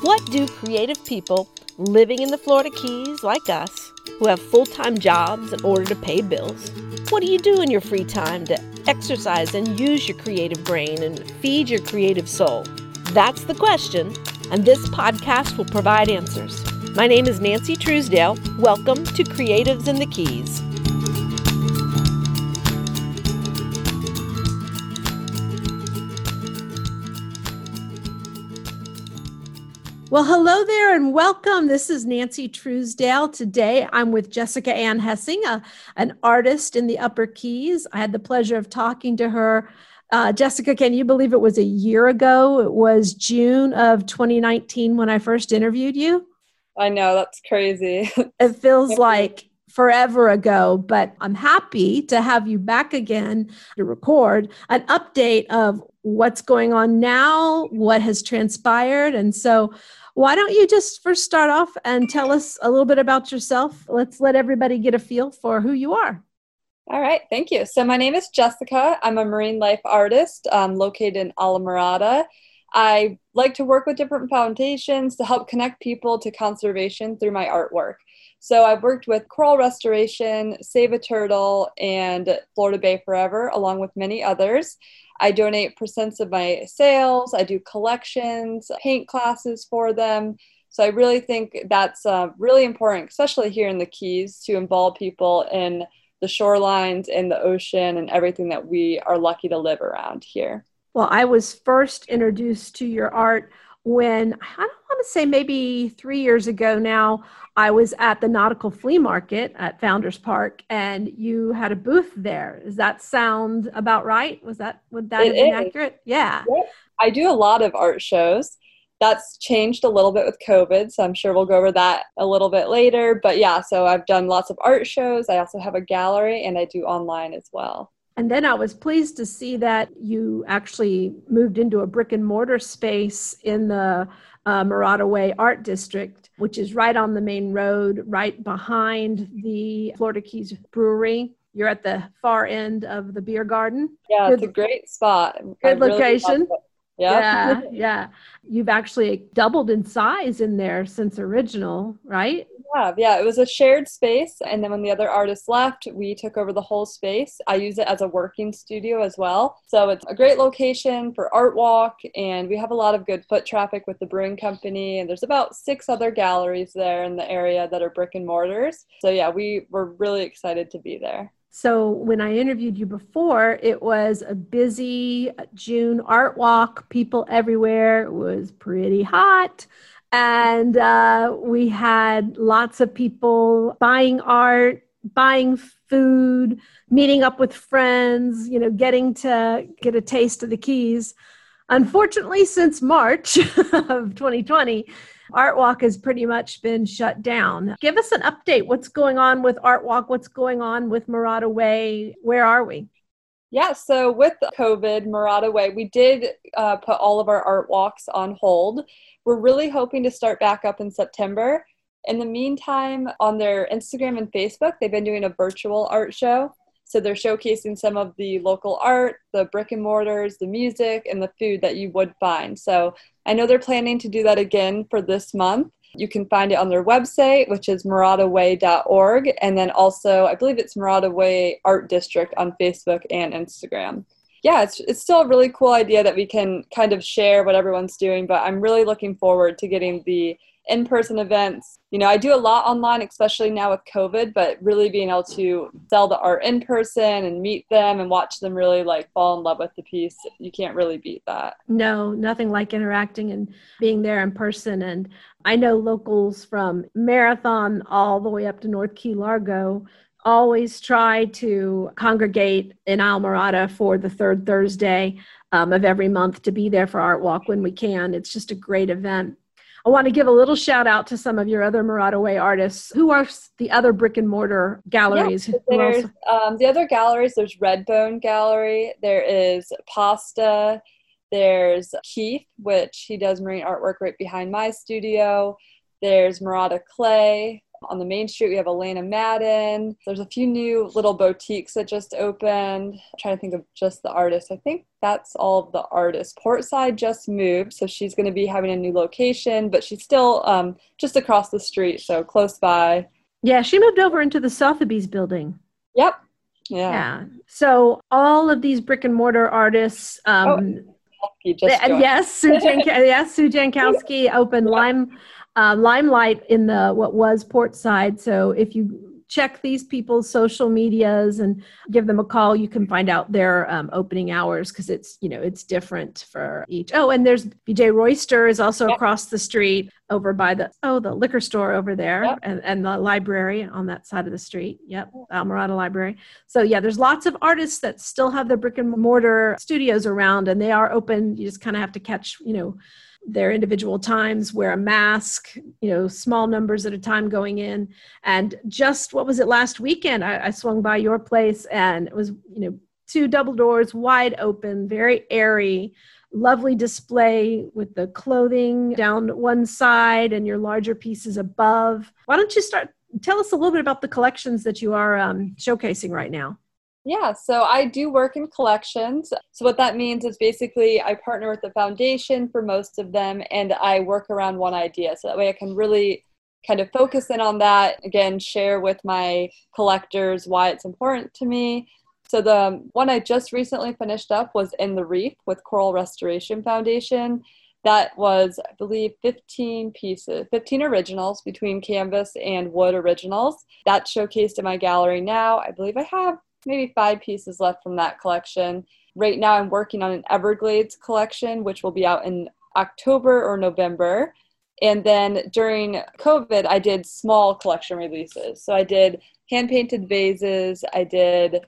What do creative people living in the Florida Keys like us, who have full time jobs in order to pay bills, what do you do in your free time to exercise and use your creative brain and feed your creative soul? That's the question, and this podcast will provide answers. My name is Nancy Truesdale. Welcome to Creatives in the Keys. Well, hello there and welcome. This is Nancy Truesdale. Today I'm with Jessica Ann Hessing, a, an artist in the Upper Keys. I had the pleasure of talking to her. Uh, Jessica, can you believe it was a year ago? It was June of 2019 when I first interviewed you. I know, that's crazy. it feels like forever ago, but I'm happy to have you back again to record an update of what's going on now, what has transpired. And so why don't you just first start off and tell us a little bit about yourself? Let's let everybody get a feel for who you are. All right, thank you. So, my name is Jessica. I'm a marine life artist um, located in Islamorada. I like to work with different foundations to help connect people to conservation through my artwork. So, I've worked with Coral Restoration, Save a Turtle, and Florida Bay Forever, along with many others. I donate percents of my sales. I do collections, paint classes for them. So I really think that's uh, really important, especially here in the Keys, to involve people in the shorelines and the ocean and everything that we are lucky to live around here. Well, I was first introduced to your art when I don't want to say maybe three years ago now, I was at the Nautical Flea Market at Founders Park and you had a booth there. Does that sound about right? Was that, would that it been accurate? Yeah. I do a lot of art shows. That's changed a little bit with COVID, so I'm sure we'll go over that a little bit later. But yeah, so I've done lots of art shows. I also have a gallery and I do online as well. And then I was pleased to see that you actually moved into a brick and mortar space in the uh, Morada Way Art District, which is right on the main road, right behind the Florida Keys Brewery. You're at the far end of the beer garden. Yeah, good, it's a great spot. Good location. Really yeah. yeah, yeah. You've actually doubled in size in there since original, right? Yeah, yeah. It was a shared space, and then when the other artists left, we took over the whole space. I use it as a working studio as well, so it's a great location for art walk, and we have a lot of good foot traffic with the brewing company. And there's about six other galleries there in the area that are brick and mortars. So yeah, we were really excited to be there. So when I interviewed you before, it was a busy June art walk, people everywhere. It was pretty hot. And uh, we had lots of people buying art, buying food, meeting up with friends, you know, getting to get a taste of the keys. Unfortunately, since March of 2020, Art Walk has pretty much been shut down. Give us an update. What's going on with Art Walk? What's going on with Morada Way? Where are we? Yeah, so with COVID, Morada Way, we did uh, put all of our art walks on hold. We're really hoping to start back up in September. In the meantime, on their Instagram and Facebook, they've been doing a virtual art show. So they're showcasing some of the local art, the brick and mortars, the music, and the food that you would find. So I know they're planning to do that again for this month. You can find it on their website, which is moradaway.org. And then also, I believe it's Morada Way Art District on Facebook and Instagram. Yeah, it's, it's still a really cool idea that we can kind of share what everyone's doing, but I'm really looking forward to getting the in person events. You know, I do a lot online, especially now with COVID, but really being able to sell the art in person and meet them and watch them really like fall in love with the piece, you can't really beat that. No, nothing like interacting and being there in person. And I know locals from Marathon all the way up to North Key Largo always try to congregate in Islamorada for the third Thursday um, of every month to be there for Art Walk when we can. It's just a great event. I want to give a little shout out to some of your other Morada Way artists. Who are the other brick and mortar galleries? Yeah, there's um, the other galleries. There's Redbone Gallery. There is Pasta. There's Keith, which he does marine artwork right behind my studio. There's Murata Clay. On the main street, we have Elena Madden. There's a few new little boutiques that just opened. I'm trying to think of just the artists. I think that's all the artists. Portside just moved, so she's going to be having a new location, but she's still um, just across the street, so close by. Yeah, she moved over into the Sotheby's building. Yep. Yeah. yeah. So all of these brick and mortar artists. Um, oh, yes, Sue Jan- yes, Sue Jankowski opened Lime uh, Limelight in the what was Portside. So if you check these people's social medias and give them a call. You can find out their um, opening hours because it's you know it's different for each. Oh and there's bj royster is also yep. across the street over by the oh the liquor store over there yep. and, and the library on that side of the street. Yep Islamorada library. So yeah there's lots of artists that still have their brick and mortar studios around and they are open. You just kind of have to catch you know their individual times, wear a mask, you know, small numbers at a time going in. And just what was it last weekend? I, I swung by your place and it was, you know, two double doors wide open, very airy, lovely display with the clothing down one side and your larger pieces above. Why don't you start? Tell us a little bit about the collections that you are um, showcasing right now. Yeah, so I do work in collections. So, what that means is basically I partner with the foundation for most of them and I work around one idea. So that way I can really kind of focus in on that. Again, share with my collectors why it's important to me. So, the one I just recently finished up was In the Reef with Coral Restoration Foundation. That was, I believe, 15 pieces, 15 originals between canvas and wood originals. That's showcased in my gallery now. I believe I have maybe five pieces left from that collection. Right now, I'm working on an Everglades collection, which will be out in October or November. And then during COVID, I did small collection releases. So I did hand painted vases, I did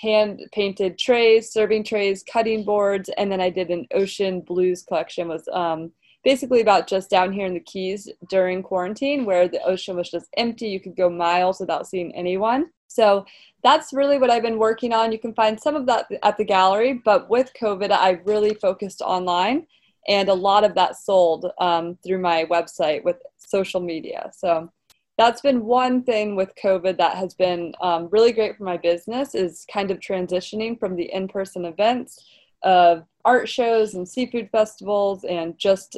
hand painted trays, serving trays, cutting boards, and then I did an ocean blues collection. with um, basically about just down here in the Keys during quarantine, where the ocean was just empty. You could go miles without seeing anyone. So that's really what I've been working on. You can find some of that at the gallery, but with COVID, I really focused online, and a lot of that sold um, through my website with social media. So that's been one thing with COVID that has been um, really great for my business is kind of transitioning from the in-person events of art shows and seafood festivals and just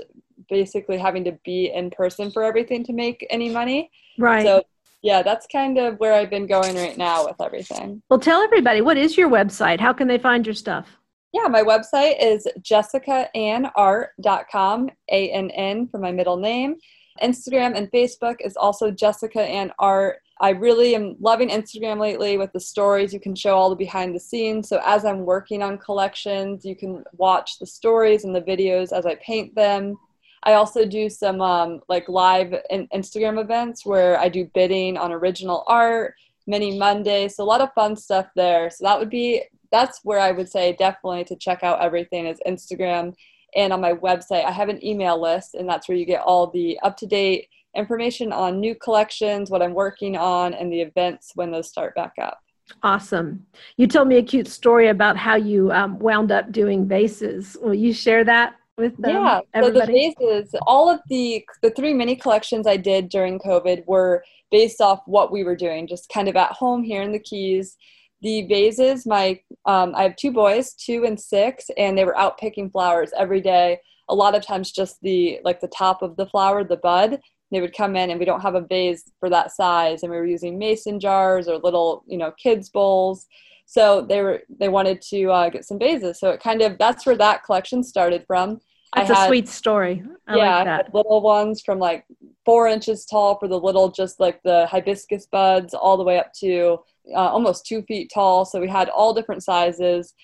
basically having to be in person for everything to make any money. Right. So yeah, that's kind of where I've been going right now with everything. Well, tell everybody what is your website? How can they find your stuff? Yeah, my website is jessicaannart.com, A N N for my middle name. Instagram and Facebook is also Jessica Ann Art. I really am loving Instagram lately with the stories. You can show all the behind the scenes. So as I'm working on collections, you can watch the stories and the videos as I paint them. I also do some um, like live in- Instagram events where I do bidding on original art, mini Monday. So a lot of fun stuff there. So that would be that's where I would say definitely to check out everything is Instagram and on my website. I have an email list and that's where you get all the up to date information on new collections, what I'm working on, and the events when those start back up. Awesome. You told me a cute story about how you um, wound up doing vases. Will you share that? with them? Yeah, everybody? so the vases, all of the the three mini collections I did during COVID were based off what we were doing, just kind of at home here in the Keys. The vases, my um, I have two boys, two and six, and they were out picking flowers every day. A lot of times, just the like the top of the flower, the bud. They would come in, and we don't have a vase for that size, and we were using mason jars or little, you know, kids bowls so they were they wanted to uh, get some vases so it kind of that's where that collection started from that's had, a sweet story. I yeah, like little ones from like four inches tall for the little, just like the hibiscus buds, all the way up to uh, almost two feet tall. So we had all different sizes,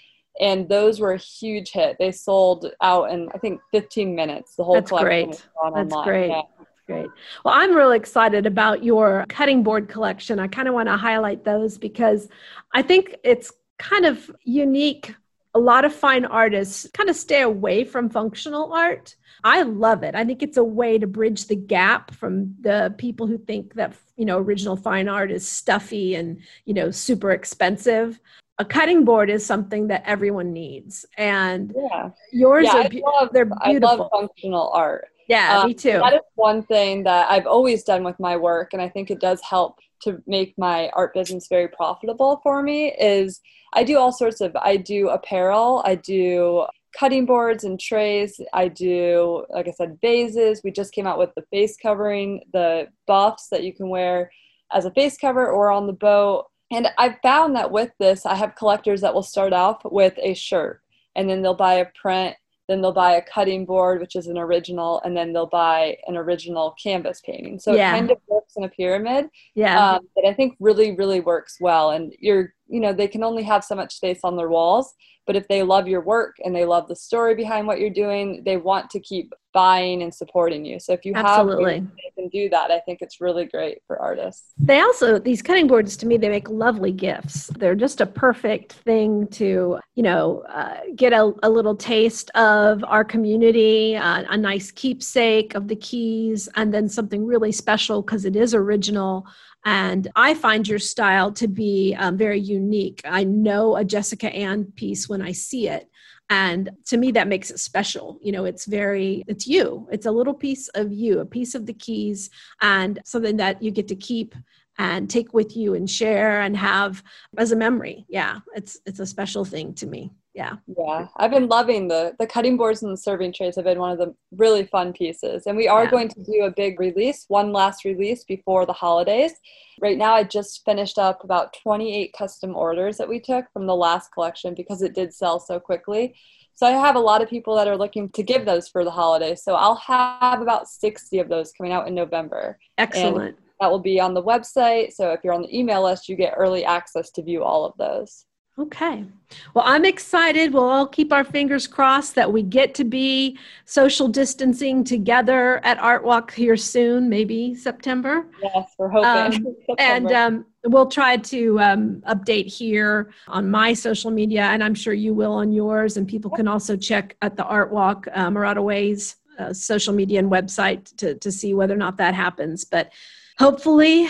and those were a huge hit. They sold out in I think 15 minutes. The whole That's collection. Great. That's online. great. Yeah. Great. Well, I'm really excited about your cutting board collection. I kind of want to highlight those because I think it's kind of unique a lot of fine artists kind of stay away from functional art. I love it. I think it's a way to bridge the gap from the people who think that, you know, original fine art is stuffy and, you know, super expensive. A cutting board is something that everyone needs. And yeah. yours yeah, are I love, they're beautiful. I love functional art. Yeah, um, me too. That is one thing that I've always done with my work, and I think it does help to make my art business very profitable for me. Is I do all sorts of I do apparel, I do cutting boards and trays. I do, like I said, vases. We just came out with the face covering, the buffs that you can wear as a face cover or on the boat. And I've found that with this, I have collectors that will start off with a shirt and then they'll buy a print, then they'll buy a cutting board, which is an original, and then they'll buy an original canvas painting. So yeah. it kind of works in a pyramid. Yeah. Um, that I think really, really works well. And you're, you know, they can only have so much space on their walls. But if they love your work and they love the story behind what you're doing, they want to keep buying and supporting you. So if you Absolutely. have can do that, I think it's really great for artists. They also these cutting boards to me they make lovely gifts. They're just a perfect thing to you know uh, get a, a, little taste of our community, uh, a nice keepsake of the keys, and then something really special because it is original and I find your style to be um, very unique. I know a Jessica Ann piece when I see it. And to me, that makes it special. You know, it's very, it's you. It's a little piece of you, a piece of the keys, and something that you get to keep and take with you and share and have as a memory. Yeah, it's it's a special thing to me. Yeah. Yeah i've been loving the the cutting boards and the serving trays have been one of the really fun pieces. And we are yeah. going to do a big release one last release before the holidays. Right now i just finished up about 28 custom orders that we took from the last collection because it did sell so quickly. So i have a lot of people that are looking to give those for the holidays. So i'll have about 60 of those coming out in november. Excellent. and that will be on the website so if you're on the email list you get early access to view all of those Okay. Well, I'm excited. We'll all keep our fingers crossed that we get to be social distancing together at Art Walk here soon, maybe September. Yes, we're hoping. Um, and um, we'll try to um, update here on my social media, and I'm sure you will on yours. And people can also check at the Art Walk uh, Ways uh, social media and website to, to see whether or not that happens. But hopefully,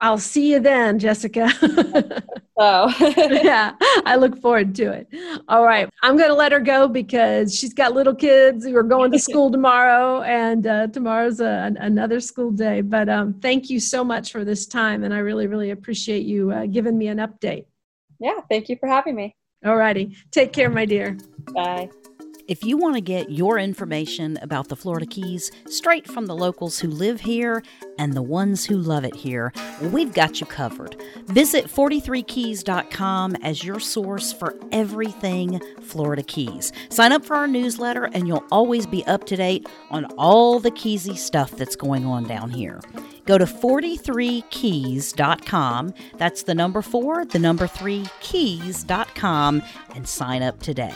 I'll see you then, Jessica. oh. yeah, I look forward to it. All right. I'm going to let her go because she's got little kids who are going to school tomorrow, and uh, tomorrow's a, another school day. But um, thank you so much for this time, and I really, really appreciate you uh, giving me an update. Yeah, thank you for having me. All righty. Take care, my dear. Bye. If you want to get your information about the Florida Keys straight from the locals who live here and the ones who love it here, we've got you covered. Visit 43keys.com as your source for everything Florida Keys. Sign up for our newsletter and you'll always be up to date on all the Keysy stuff that's going on down here. Go to 43keys.com. That's the number four, the number three, keys.com, and sign up today.